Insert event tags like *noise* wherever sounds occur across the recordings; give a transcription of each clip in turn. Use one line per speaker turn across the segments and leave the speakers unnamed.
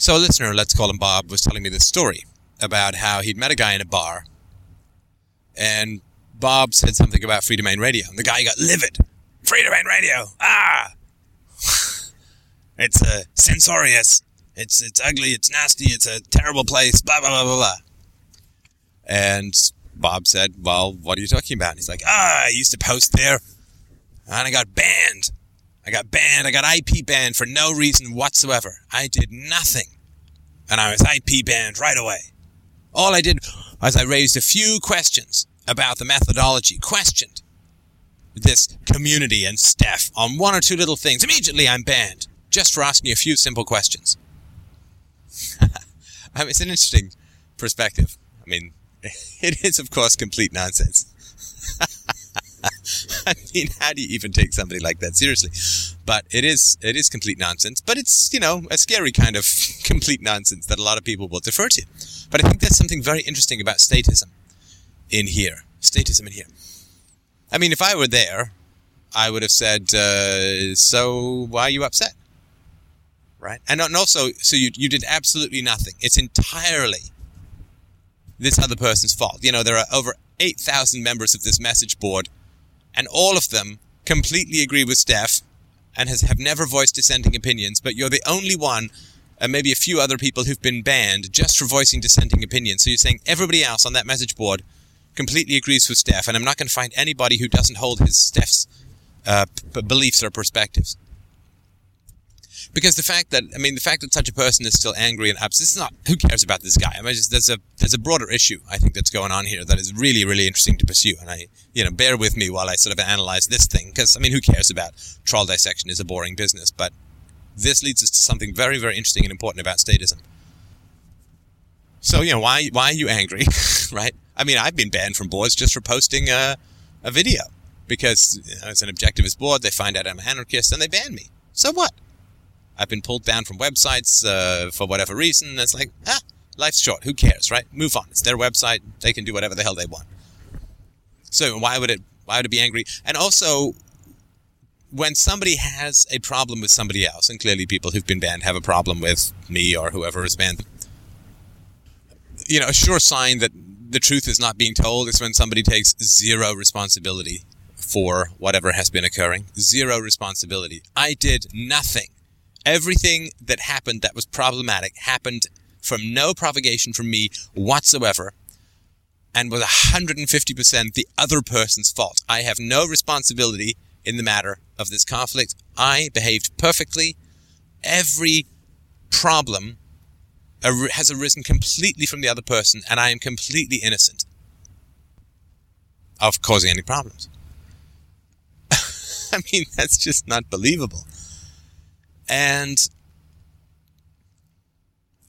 So a listener, let's call him Bob, was telling me this story about how he'd met a guy in a bar, and Bob said something about Freedomain Radio, and the guy got livid. Freedomain Radio, ah, *laughs* it's uh, censorious. It's it's ugly. It's nasty. It's a terrible place. Blah blah blah blah blah. And Bob said, "Well, what are you talking about?" And he's like, "Ah, I used to post there, and I got banned. I got banned. I got IP banned for no reason whatsoever. I did nothing, and I was IP banned right away. All I did was I raised a few questions about the methodology. Questioned this community and staff on one or two little things. Immediately, I'm banned just for asking a few simple questions." *laughs* It's an interesting perspective. I mean, *laughs* it is, of course, complete nonsense. *laughs* *laughs* I mean, how do you even take somebody like that seriously? But it is, it is complete nonsense. But it's, you know, a scary kind of *laughs* complete nonsense that a lot of people will defer to. But I think there's something very interesting about statism in here. Statism in here. I mean, if I were there, I would have said, uh, "So why are you upset?" Right? And also, so you you did absolutely nothing. It's entirely this other person's fault. You know, there are over 8,000 members of this message board, and all of them completely agree with Steph and has, have never voiced dissenting opinions, but you're the only one, and maybe a few other people who've been banned just for voicing dissenting opinions. So you're saying everybody else on that message board completely agrees with Steph, and I'm not going to find anybody who doesn't hold his Steph's uh, p- beliefs or perspectives because the fact that I mean the fact that such a person is still angry and upset, it's not who cares about this guy. I mean, just, there's a there's a broader issue I think that's going on here that is really really interesting to pursue, and I you know bear with me while I sort of analyze this thing because I mean who cares about troll dissection is a boring business, but this leads us to something very very interesting and important about statism. So you know why why are you angry, *laughs* right? I mean I've been banned from boards just for posting a, a video because you know, it's an objectivist board. They find out I'm an anarchist and they ban me. So what? I've been pulled down from websites uh, for whatever reason. It's like, ah, life's short. Who cares, right? Move on. It's their website. They can do whatever the hell they want. So why would it? Why would it be angry? And also, when somebody has a problem with somebody else, and clearly people who've been banned have a problem with me or whoever has banned you know, a sure sign that the truth is not being told is when somebody takes zero responsibility for whatever has been occurring. Zero responsibility. I did nothing everything that happened that was problematic happened from no propagation from me whatsoever and was 150% the other person's fault. I have no responsibility in the matter of this conflict. I behaved perfectly. Every problem has arisen completely from the other person, and I am completely innocent of causing any problems. *laughs* I mean, that's just not believable and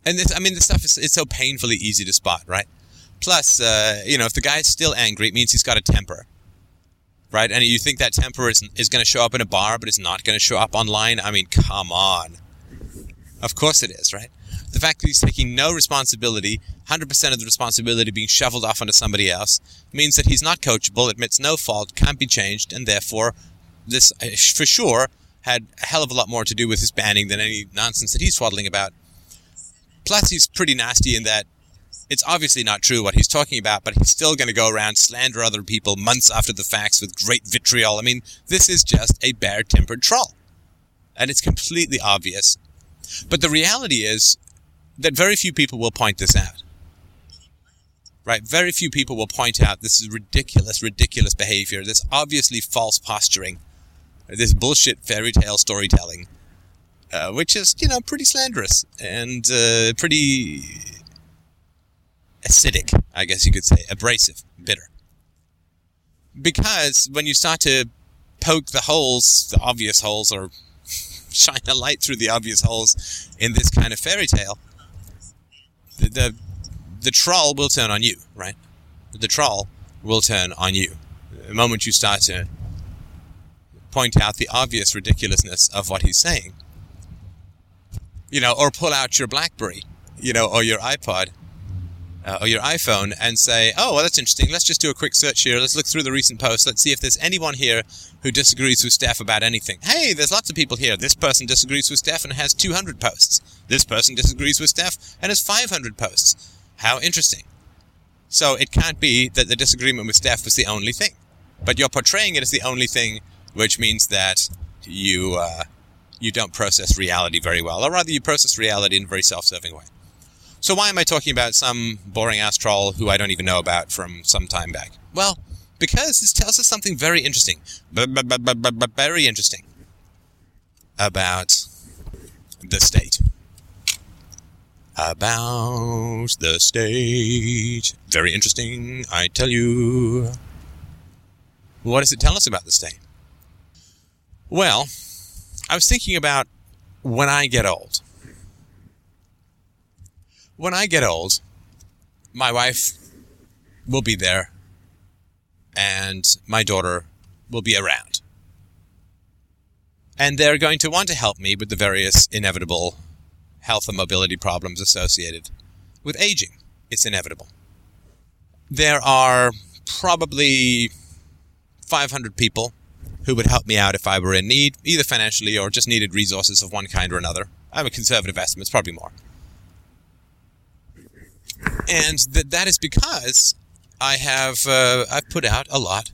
and this, I mean, the stuff is it's so painfully easy to spot, right? Plus, uh, you know, if the guy's still angry, it means he's got a temper, right? And you think that temper is is going to show up in a bar, but it's not going to show up online. I mean, come on. Of course it is, right? The fact that he's taking no responsibility, 100% of the responsibility being shoveled off onto somebody else, means that he's not coachable, admits no fault, can't be changed, and therefore, this uh, for sure had a hell of a lot more to do with his banning than any nonsense that he's swaddling about. Plus, he's pretty nasty in that it's obviously not true what he's talking about, but he's still going to go around slander other people months after the facts with great vitriol. I mean, this is just a bare tempered troll. And it's completely obvious. But the reality is that very few people will point this out. Right? Very few people will point out this is ridiculous, ridiculous behavior, this obviously false posturing this bullshit fairy tale storytelling, uh, which is, you know, pretty slanderous and uh, pretty acidic, I guess you could say, abrasive, bitter. Because when you start to poke the holes, the obvious holes, or *laughs* shine a light through the obvious holes in this kind of fairy tale, the, the, the troll will turn on you, right? The troll will turn on you. The moment you start to point out the obvious ridiculousness of what he's saying. You know, or pull out your Blackberry, you know, or your iPod uh, or your iPhone and say, oh, well, that's interesting. Let's just do a quick search here. Let's look through the recent posts. Let's see if there's anyone here who disagrees with Steph about anything. Hey, there's lots of people here. This person disagrees with Steph and has 200 posts. This person disagrees with Steph and has 500 posts. How interesting. So it can't be that the disagreement with Steph was the only thing. But you're portraying it as the only thing, which means that you, uh, you don't process reality very well, or rather, you process reality in a very self serving way. So why am I talking about some boring ass troll who I don't even know about from some time back? Well, because this tells us something very interesting. Very interesting. About the state. About the state. Very interesting, I tell you. What does it tell us about the state? Well, I was thinking about when I get old when I get old, my wife will be there and my daughter will be around. And they're going to want to help me with the various inevitable health and mobility problems associated with aging. It's inevitable. There are probably 500 people who would help me out if I were in need, either financially or just needed resources of one kind or another. I have a conservative estimate, it's probably more and that that is because I have uh, I've put out a lot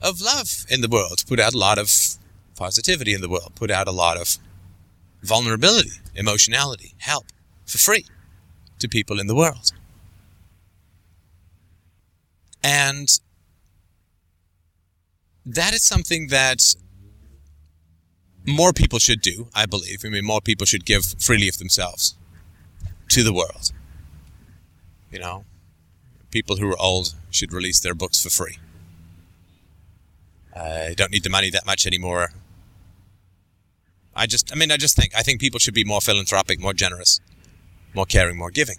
of love in the world, put out a lot of positivity in the world, put out a lot of vulnerability, emotionality, help for free to people in the world. And that is something that more people should do, I believe. I mean, more people should give freely of themselves to the world. You know, people who are old should release their books for free. I don't need the money that much anymore. I just, I mean, I just think, I think people should be more philanthropic, more generous, more caring, more giving.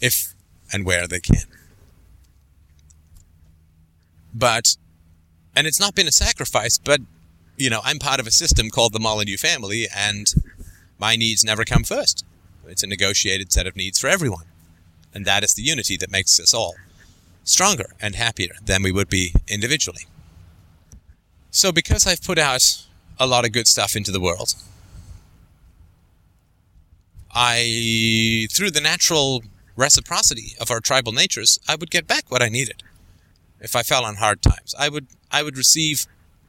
If and where they can. But, and it's not been a sacrifice, but, you know, I'm part of a system called the Molyneux family, and my needs never come first. It's a negotiated set of needs for everyone. And that is the unity that makes us all stronger and happier than we would be individually. So, because I've put out a lot of good stuff into the world, I, through the natural reciprocity of our tribal natures, I would get back what I needed. If I fell on hard times, I would, I would receive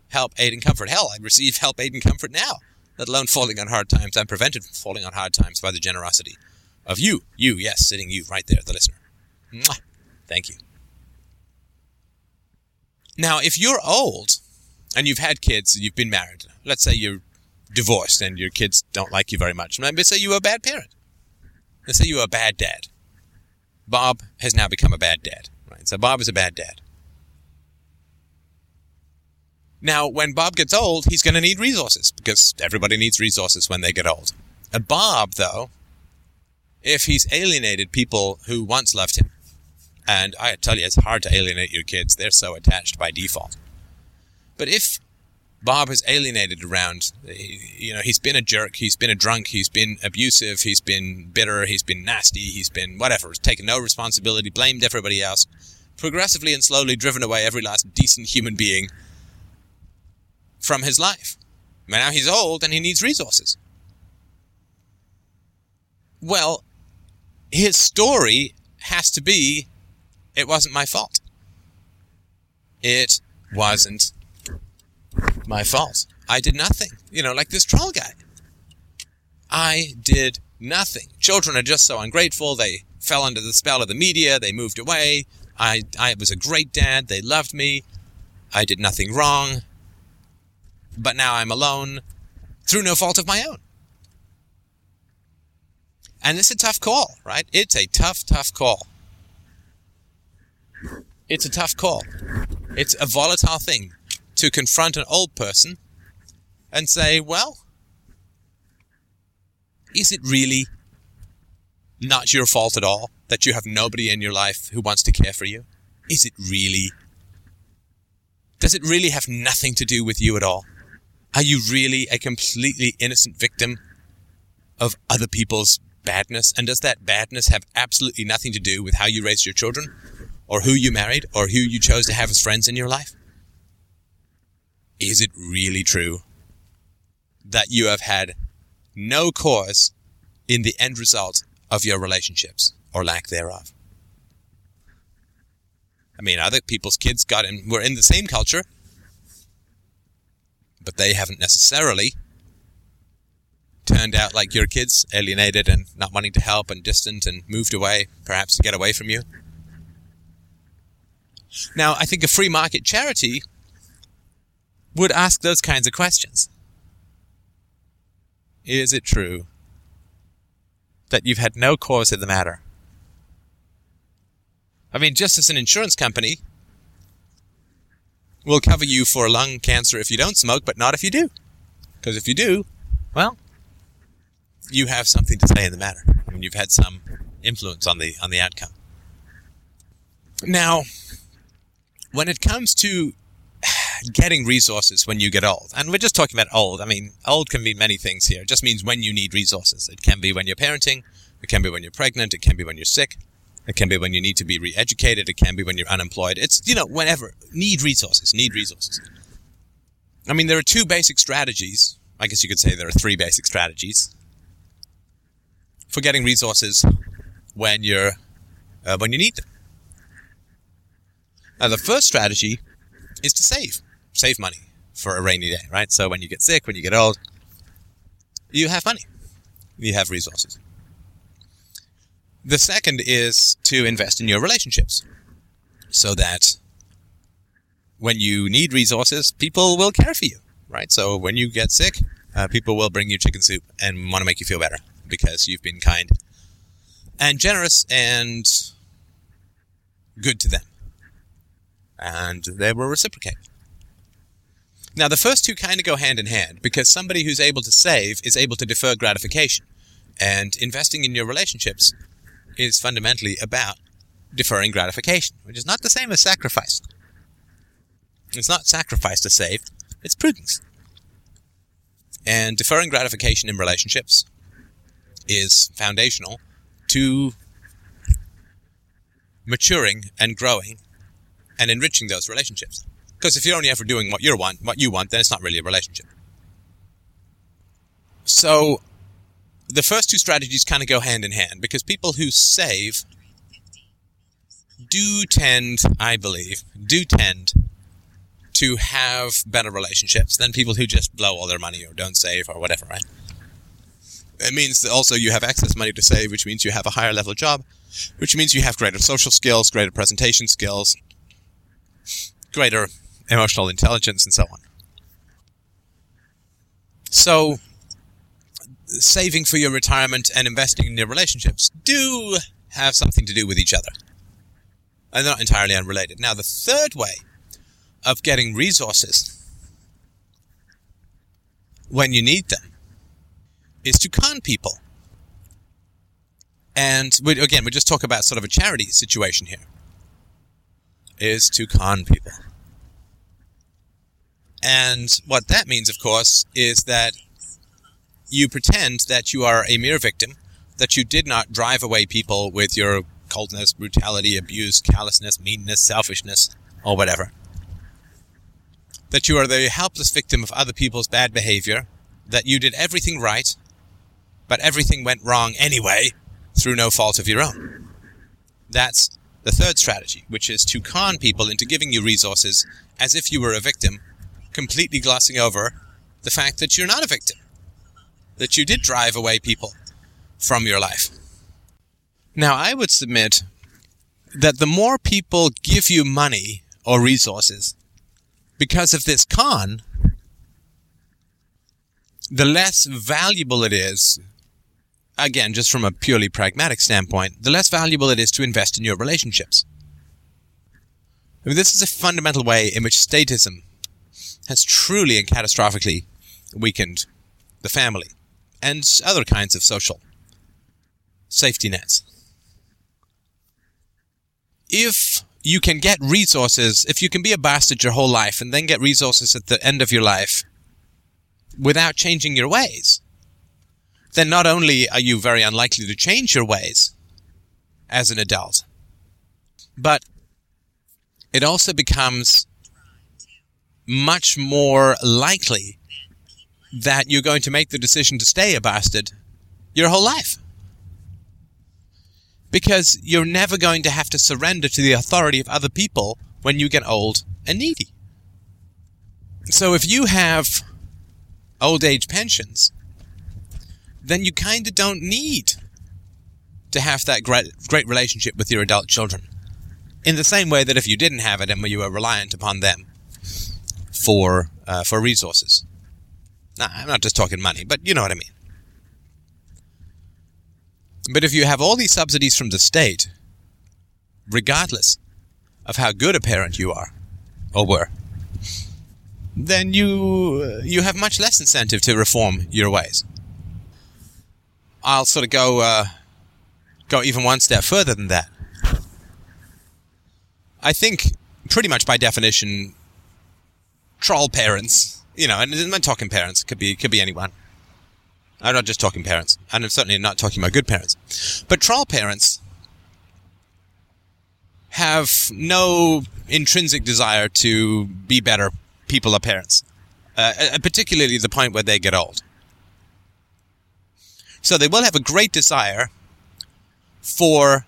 help, aid, and comfort. Hell, I'd receive help, aid, and comfort now let alone falling on hard times. I'm prevented from falling on hard times by the generosity of you. You, yes, sitting you right there, the listener. Mwah. Thank you. Now, if you're old and you've had kids and you've been married, let's say you're divorced and your kids don't like you very much. Let's say you were a bad parent. Let's say you were a bad dad. Bob has now become a bad dad. Right? So Bob is a bad dad. Now, when Bob gets old, he's going to need resources because everybody needs resources when they get old. And Bob, though, if he's alienated people who once loved him, and I tell you, it's hard to alienate your kids, they're so attached by default. But if Bob has alienated around, eh, you know, he's been a jerk, he's been a drunk, he's been abusive, he's been bitter, he's been nasty, he's been whatever, taken no responsibility, blamed everybody else, progressively and slowly driven away every last decent human being from his life. But now he's old and he needs resources. Well, his story has to be it wasn't my fault. It wasn't my fault. I did nothing. You know, like this troll guy. I did nothing. Children are just so ungrateful. They fell under the spell of the media. They moved away. I, I was a great dad. They loved me. I did nothing wrong but now I'm alone through no fault of my own. And it's a tough call, right? It's a tough, tough call. It's a tough call. It's a volatile thing to confront an old person and say, well, is it really not your fault at all that you have nobody in your life who wants to care for you? Is it really? Does it really have nothing to do with you at all? Are you really a completely innocent victim of other people's badness? And does that badness have absolutely nothing to do with how you raised your children, or who you married, or who you chose to have as friends in your life? Is it really true that you have had no cause in the end result of your relationships or lack thereof? I mean, other people's kids got in, were in the same culture, but they haven't necessarily turned out like your kids, alienated and not wanting to help and distant and moved away, perhaps to get away from you. Now, I think a free market charity would ask those kinds of questions. Is it true that you've had no cause in the matter? I mean, just as an insurance company will cover you for lung cancer if you don't smoke, but not if you do. Because if you do, well, you have something to say in the matter. I mean, you've had some influence on the on the outcome. Now, when it comes to getting resources when you get old, and we're just talking about old. I mean, old can mean many things here. It just means when you need resources. It can be when you're parenting. It can be when you're pregnant. It can be when you're sick. It can be when you need to be re-educated. It can be when you're unemployed. It's, you know, whenever. Need resources. Need resources. I mean, there are two basic strategies. I guess you could say there are three basic strategies for getting resources when you're, uh, when you need them. Now, the first strategy is to save. Save money for a rainy day, right? So when you get sick, when you get old, you have money. You have resources. The second is to invest in your relationships so that when you need resources, people will care for you, right? So when you get sick, uh, people will bring you chicken soup and want to make you feel better because you've been kind and generous and good to them. And they will reciprocate. Now, the first two kind of go hand in hand because somebody who's able to save is able to defer gratification. And investing in your relationships is fundamentally about deferring gratification, which is not the same as sacrifice. It's not sacrifice to save, it's prudence. And deferring gratification in relationships is foundational to maturing and growing and enriching those relationships. Because if you're only ever doing what you want, what you want, then it's not really a relationship. So the first two strategies kind of go hand in hand because people who save do tend, I believe, do tend to have better relationships than people who just blow all their money or don't save or whatever, right? It means that also you have excess money to save, which means you have a higher level job, which means you have greater social skills, greater presentation skills, greater emotional intelligence, and so on. So, saving for your retirement and investing in your relationships do have something to do with each other. And they're not entirely unrelated. Now, the third way of getting resources when you need them is to con people. And we, again, we just talk about sort of a charity situation here. Is to con people. And what that means, of course, is that you pretend that you are a mere victim, that you did not drive away people with your coldness, brutality, abuse, callousness, meanness, selfishness, or whatever. That you are the helpless victim of other people's bad behavior, that you did everything right, but everything went wrong anyway through no fault of your own. That's the third strategy, which is to con people into giving you resources as if you were a victim, completely glossing over the fact that you're not a victim that you did drive away people from your life. Now, I would submit that the more people give you money or resources because of this con, the less valuable it is, again, just from a purely pragmatic standpoint, the less valuable it is to invest in your relationships. I mean, this is a fundamental way in which statism has truly and catastrophically weakened the family and other kinds of social safety nets. If you can get resources, if you can be a bastard your whole life and then get resources at the end of your life without changing your ways, then not only are you very unlikely to change your ways as an adult, but it also becomes much more likely that you're going to make the decision to stay a bastard your whole life. Because you're never going to have to surrender to the authority of other people when you get old and needy. So if you have old age pensions, then you kind of don't need to have that great, great relationship with your adult children. In the same way that if you didn't have it and you were reliant upon them for uh, for resources. Nah, I'm not just talking money, but you know what I mean. But if you have all these subsidies from the state, regardless of how good a parent you are or were, then you you have much less incentive to reform your ways. I'll sort of go uh, go even one step further than that. I think pretty much by definition, troll parents, you know, and I'm not talking parents, could be could be anyone. I'm not just talking parents, and I'm certainly not talking about good parents. But troll parents have no intrinsic desire to be better people or parents, uh, particularly the point where they get old. So they will have a great desire for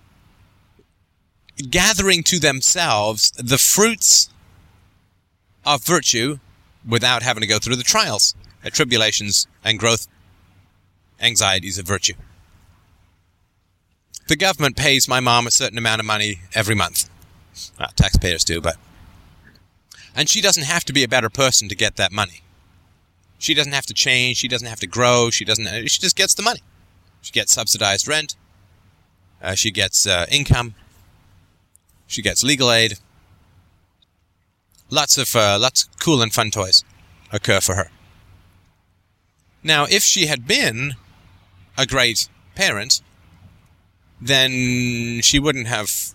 gathering to themselves the fruits of virtue without having to go through the trials, the tribulations, and growth anxieties of virtue. The government pays my mom a certain amount of money every month. Well, taxpayers do, but. And she doesn't have to be a better person to get that money. She doesn't have to change. She doesn't have to grow. She doesn't. She just gets the money. She gets subsidized rent. Uh, she gets uh, income. She gets legal aid. Lots of uh, lots of cool and fun toys occur for her. Now, if she had been a great parent, then she wouldn't have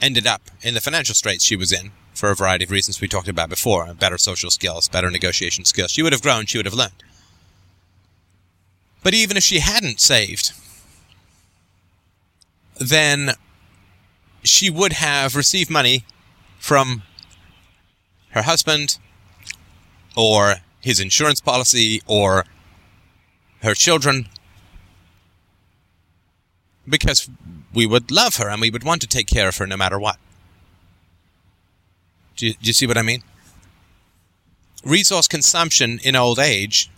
ended up in the financial straits she was in for a variety of reasons we talked about before better social skills, better negotiation skills. She would have grown, she would have learned. But even if she hadn't saved, then she would have received money from her husband or his insurance policy or her children because we would love her and we would want to take care of her no matter what. Do you, do you see what I mean? Resource consumption in old age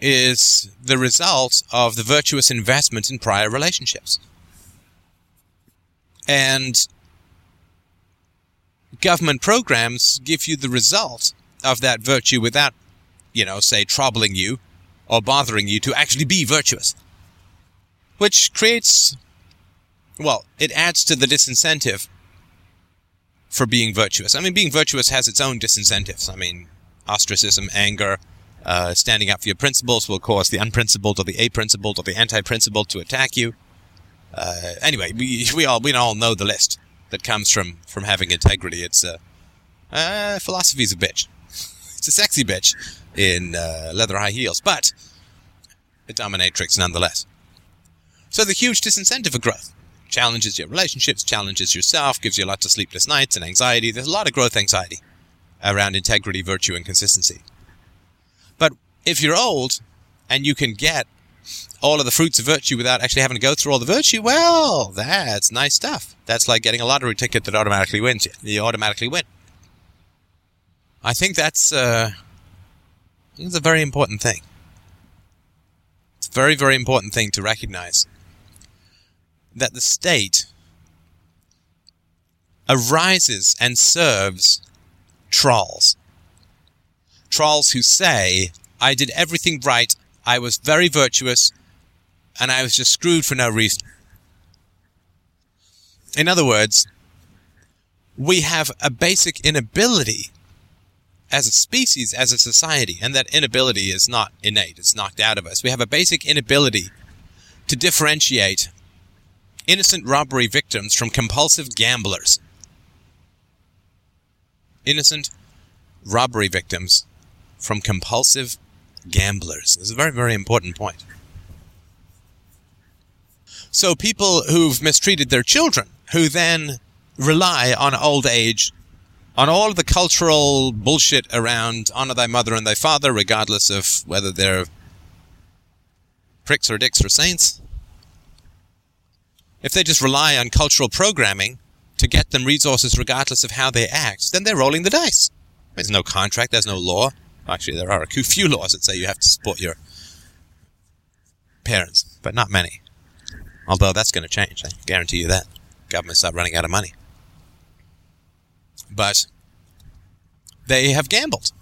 is the result of the virtuous investment in prior relationships. And government programs give you the result of that virtue without, you know, say, troubling you or bothering you to actually be virtuous which creates, well, it adds to the disincentive for being virtuous. I mean, being virtuous has its own disincentives. I mean, ostracism, anger, uh, standing up for your principles will cause the unprincipled or the a-principled or the anti-principled to attack you. Uh, anyway, we, we all we all know the list that comes from from having integrity. It's a uh philosophy's a bitch. *laughs* It's a sexy bitch in uh, leather high heels, but a dominatrix nonetheless. So the huge disincentive for growth challenges your relationships, challenges yourself, gives you lots of sleepless nights and anxiety. There's a lot of growth anxiety around integrity, virtue, and consistency. But if you're old and you can get all of the fruits of virtue without actually having to go through all the virtue, well, that's nice stuff. That's like getting a lottery ticket that automatically wins you. Automatically win. I think that's uh, it's a very important thing. It's a very, very important thing to recognize that the state arises and serves trolls. Trolls who say, I did everything right, I was very virtuous, and I was just screwed for no reason. In other words, we have a basic inability as a species, as a society, and that inability is not innate, it's knocked out of us. We have a basic inability to differentiate innocent robbery victims from compulsive gamblers. Innocent robbery victims from compulsive gamblers. This is a very, very important point. So people who've mistreated their children, who then rely on old age on all the cultural bullshit around honor thy mother and thy father, regardless of whether they're pricks or dicks or saints. If they just rely on cultural programming to get them resources regardless of how they act, then they're rolling the dice. There's no contract, there's no law. Actually, there are a few laws that say you have to support your parents, but not many. Although that's going to change, I guarantee you that. Government's not running out of money. But they have gambled.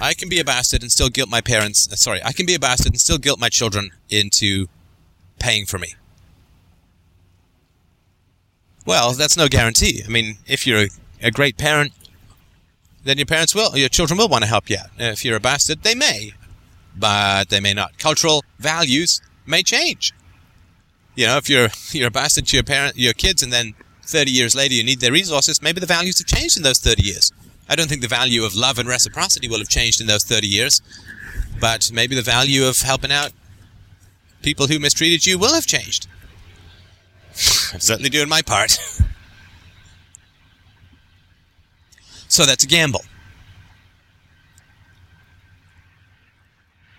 I can be a bastard and still guilt my parents. Uh, sorry, I can be a bastard and still guilt my children into paying for me. Well, that's no guarantee. I mean, if you're a, a great parent, then your parents will, your children will want to help you out. If you're a bastard, they may, but they may not. Cultural values may change. You know, if you're you're a bastard to your parent, your kids, and then 30 years later you need their resources, maybe the values have changed in those 30 years. I don't think the value of love and reciprocity will have changed in those 30 years, but maybe the value of helping out people who mistreated you will have changed. *sighs* I'm certainly doing my part. *laughs* so that's a gamble.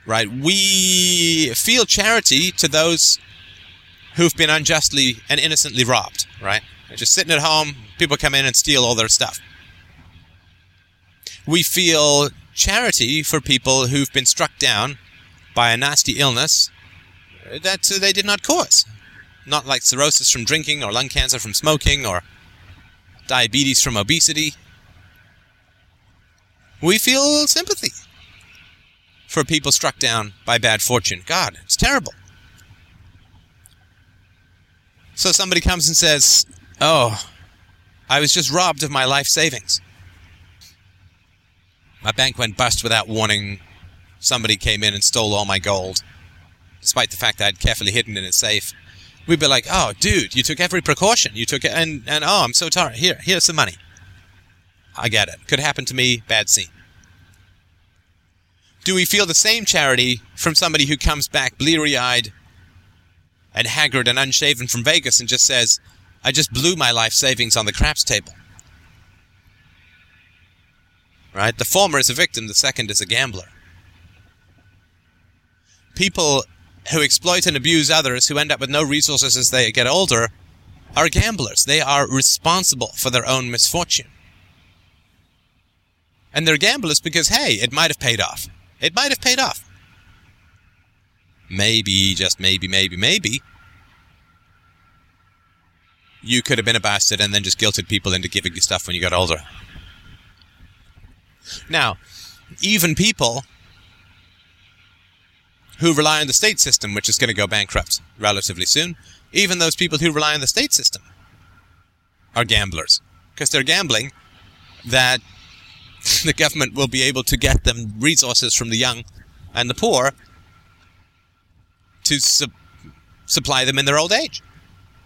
Right? We feel charity to those who've been unjustly and innocently robbed, right? They're just sitting at home, people come in and steal all their stuff. We feel charity for people who've been struck down by a nasty illness that uh, they did not cause. Not like cirrhosis from drinking, or lung cancer from smoking, or diabetes from obesity. We feel sympathy for people struck down by bad fortune. God, it's terrible. So somebody comes and says, Oh, I was just robbed of my life savings. My bank went bust without warning. Somebody came in and stole all my gold, despite the fact that I'd carefully hidden in a safe. We'd be like, "Oh, dude, you took every precaution. You took it, and and oh, I'm so tired. Here, here's some money. I get it. Could happen to me. Bad scene." Do we feel the same charity from somebody who comes back bleary-eyed and haggard and unshaven from Vegas and just says, I just blew my life savings on the craps table. Right? The former is a victim, the second is a gambler. People who exploit and abuse others, who end up with no resources as they get older, are gamblers. They are responsible for their own misfortune. And they're gamblers because, hey, it might have paid off. It might have paid off. Maybe, just maybe, maybe, maybe, you could have been a bastard and then just guilted people into giving you stuff when you got older. Now, even people who rely on the state system, which is going to go bankrupt relatively soon, even those people who rely on the state system are gamblers. Because they're gambling that *laughs* the government will be able to get them resources from the young and the poor to su- supply them in their old age.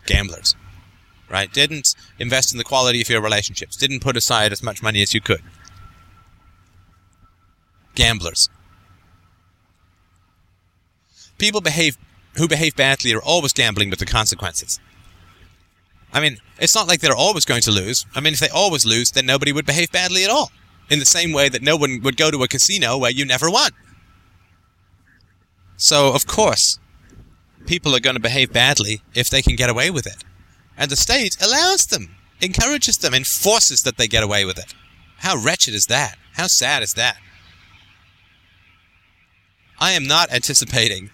Gamblers right? Didn't invest in the quality of your relationships. Didn't put aside as much money as you could. Gamblers. People behave who behave badly are always gambling with the consequences. I mean, it's not like they're always going to lose. I mean, if they always lose, then nobody would behave badly at all. In the same way that no one would go to a casino where you never won. So, of course, people are going to behave badly if they can get away with it. And the state allows them, encourages them, enforces that they get away with it. How wretched is that? How sad is that? I am not anticipating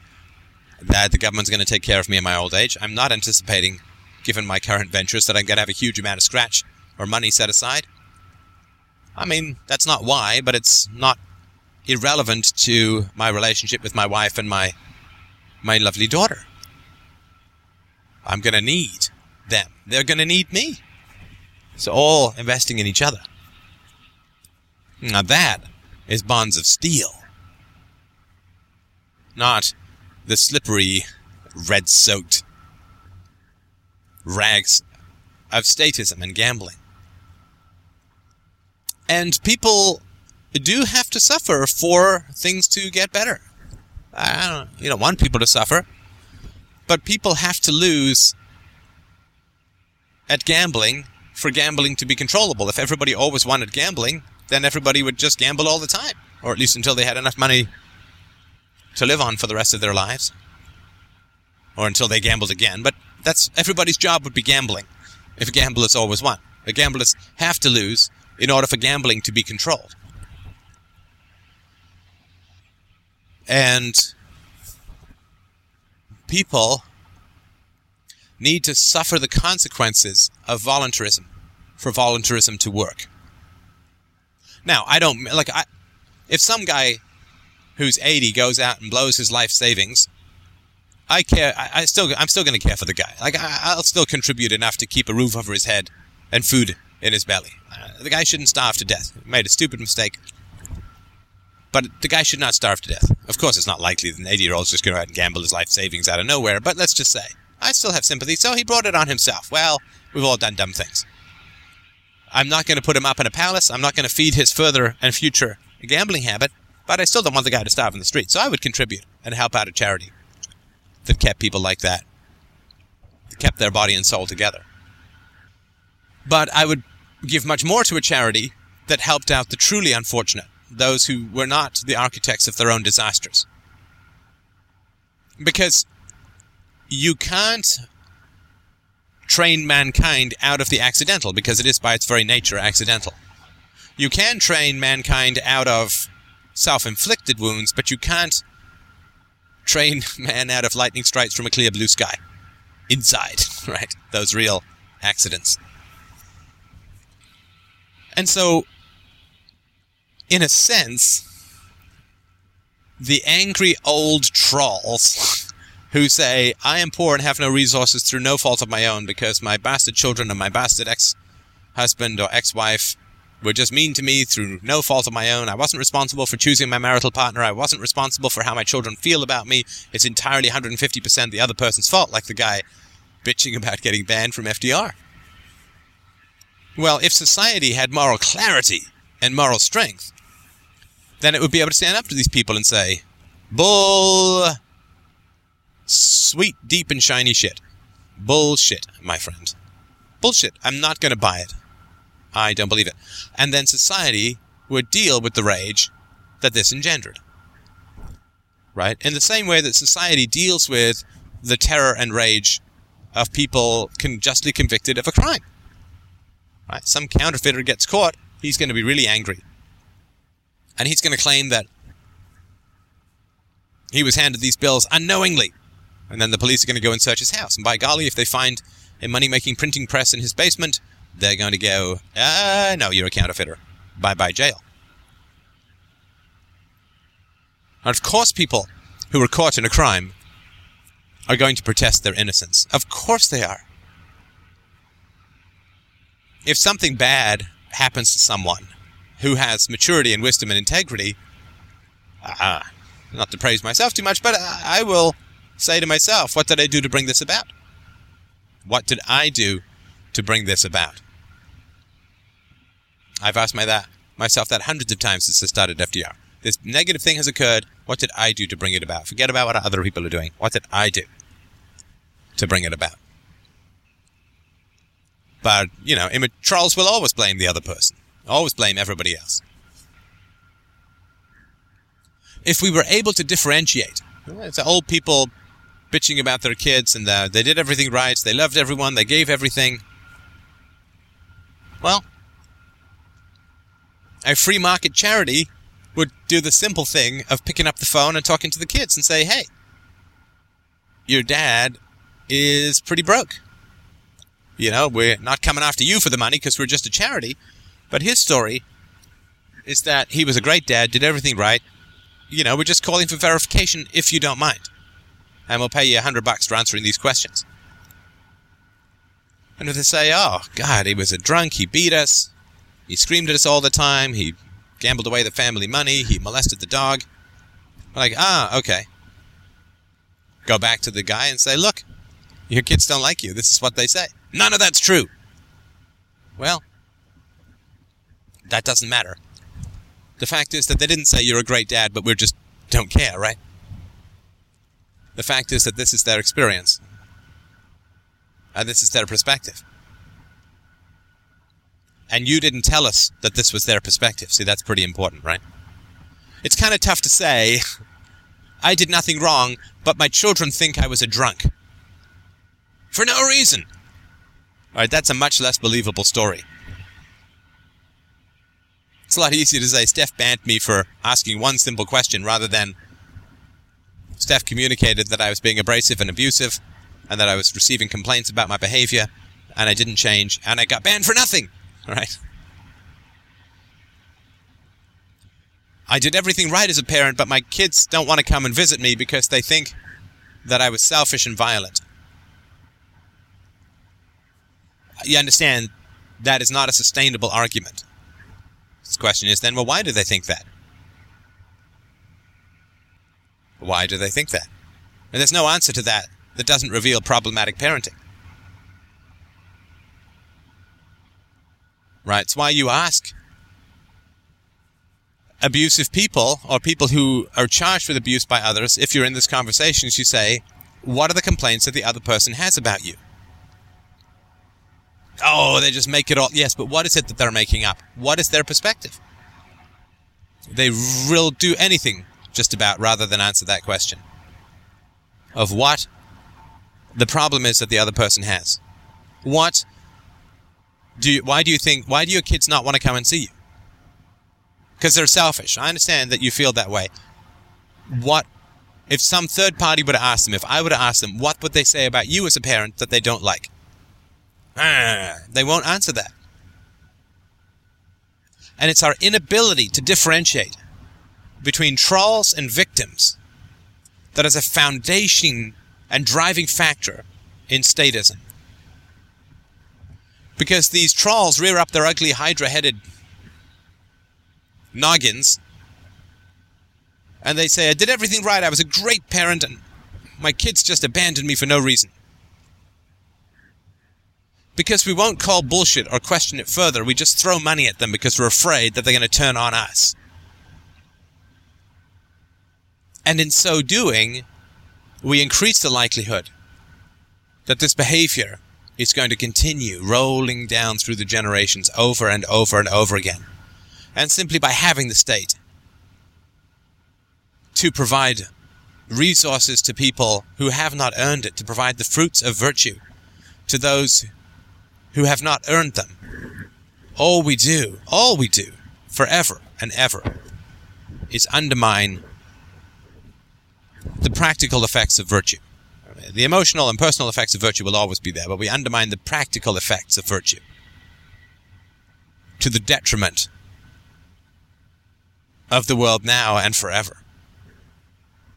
that the government's going to take care of me in my old age. I'm not anticipating, given my current ventures, that I'm going to have a huge amount of scratch or money set aside. I mean, that's not why, but it's not irrelevant to my relationship with my wife and my my lovely daughter. I'm going to need them. They're going to need me. So all investing in each other. Now that is bonds of steel. Not the slippery, red soaked rags of statism and gambling. And people do have to suffer for things to get better. I don't, you don't want people to suffer. But people have to lose at gambling for gambling to be controllable. If everybody always wanted gambling, then everybody would just gamble all the time, or at least until they had enough money to live on for the rest of their lives, or until they gambled again. But that's everybody's job would be gambling if gamblers always won. The gamblers have to lose in order for gambling to be controlled. And people need to suffer the consequences of voluntarism for voluntarism to work. Now, I don't like I if some guy who's 80 goes out and blows his life savings, I care I, I still I'm still going to care for the guy. Like I, I'll still contribute enough to keep a roof over his head and food in his belly. Uh, the guy shouldn't starve to death. He made a stupid mistake. But the guy should not starve to death. Of course, it's not likely that an 80 year old is just going to out and gamble his life savings out of nowhere, but let's just say, I still have sympathy, so he brought it on himself. Well, we've all done dumb things. I'm not going to put him up in a palace. I'm not going to feed his further and future gambling habit, but I still don't want the guy to starve in the street. So I would contribute and help out a charity that kept people like that, that kept their body and soul together. But I would give much more to a charity that helped out the truly unfortunate, those who were not the architects of their own disasters. Because you can't train mankind out of the accidental because it is by its very nature accidental. You can train mankind out of self inflicted wounds, but you can't train *laughs* man out of lightning strikes from a clear blue sky. Inside, *laughs* right? Those real accidents. And so, in a sense, the angry old trolls who say, I am poor and have no resources through no fault of my own because my bastard children and my bastard ex husband or ex wife were just mean to me through no fault of my own. I wasn't responsible for choosing my marital partner. I wasn't responsible for how my children feel about me. It's entirely 150% the other person's fault, like the guy bitching about getting banned from FDR. Well, if society had moral clarity and moral strength, then it would be able to stand up to these people and say, Bull Sweet, deep, and shiny shit. Bullshit, my friend. Bullshit. I'm not going to buy it. I don't believe it. And then society would deal with the rage that this engendered. Right? In the same way that society deals with the terror and rage of people con- justly convicted of a crime. Right? Some counterfeiter gets caught, he's going to be really angry. And he's going to claim that he was handed these bills unknowingly and then the police are going to go and search his house. And by golly, if they find a money making printing press in his basement, they're going to go, ah, no, you're a counterfeiter. Bye bye jail. And of course, people who were caught in a crime are going to protest their innocence. Of course they are. If something bad happens to someone who has maturity and wisdom and integrity, uh, not to praise myself too much, but I will say to myself, what did I do to bring this about? What did I do to bring this about? I've asked my that, myself that hundreds of times since I started FDR. This negative thing has occurred. What did I do to bring it about? Forget about what other people are doing. What did I do to bring it about? But, you know, trolls will always blame the other person. Always blame everybody else. If we were able to differentiate, it's old people bitching about their kids and uh, they did everything right, they loved everyone, they gave everything. Well, a free market charity would do the simple thing of picking up the phone and talking to the kids and say, hey, your dad is pretty broke. You know, we're not coming after you for the money because we're just a charity. But his story is that he was a great dad, did everything right. You know, we're just calling for verification if you don't mind and we'll pay you a hundred bucks for answering these questions. And if they say, oh, God, he was a drunk, he beat us, he screamed at us all the time, he gambled away the family money, he molested the dog, we're like, ah, okay. Go back to the guy and say, look, your kids don't like you. This is what they say. None of that's true. Well, that doesn't matter. The fact is that they didn't say you're a great dad, but we just don't care, right? The fact is that this is their experience. And this is their perspective. And you didn't tell us that this was their perspective. See, that's pretty important, right? It's kind of tough to say, I did nothing wrong, but my children think I was a drunk. For no reason. Alright, that's a much less believable story. It's a lot easier to say Steph banned me for asking one simple question rather than Steph communicated that I was being abrasive and abusive and that I was receiving complaints about my behavior and I didn't change and I got banned for nothing. Right? I did everything right as a parent, but my kids don't want to come and visit me because they think that I was selfish and violent. You understand that is not a sustainable argument. This question is then, well, why do they think that? Why do they think that? And there's no answer to that that doesn't reveal problematic parenting. Right? It's why you ask abusive people or people who are charged with abuse by others, if you're in this conversation, you say, what are the complaints that the other person has about you? Oh, they just make it all. Yes, but what is it that they're making up? What is their perspective? They will do anything just about rather than answer that question of what the problem is that the other person has. What do you, why do you think why do your kids not want to come and see you? Because they're selfish. I understand that you feel that way. What if some third party would have asked them, if I would have asked them, what would they say about you as a parent that they don't like? *laughs* They won't answer that. And it's our inability to differentiate between trolls and victims that is a foundation and driving factor in statism. Because these trolls rear up their ugly hydra headed noggins and they say, I did everything right, I was a great parent, and my kids just abandoned me for no reason. Because we won't call bullshit or question it further, we just throw money at them because we're afraid that they're going to turn on us. And in so doing, we increase the likelihood that this behavior is going to continue rolling down through the generations over and over and over again. And simply by having the state to provide resources to people who have not earned it, to provide the fruits of virtue to those who have not earned them. All we do, all we do, forever and ever, is undermine the practical effects of virtue. The emotional and personal effects of virtue will always be there, but we undermine the practical effects of virtue to the detriment of the world now and forever.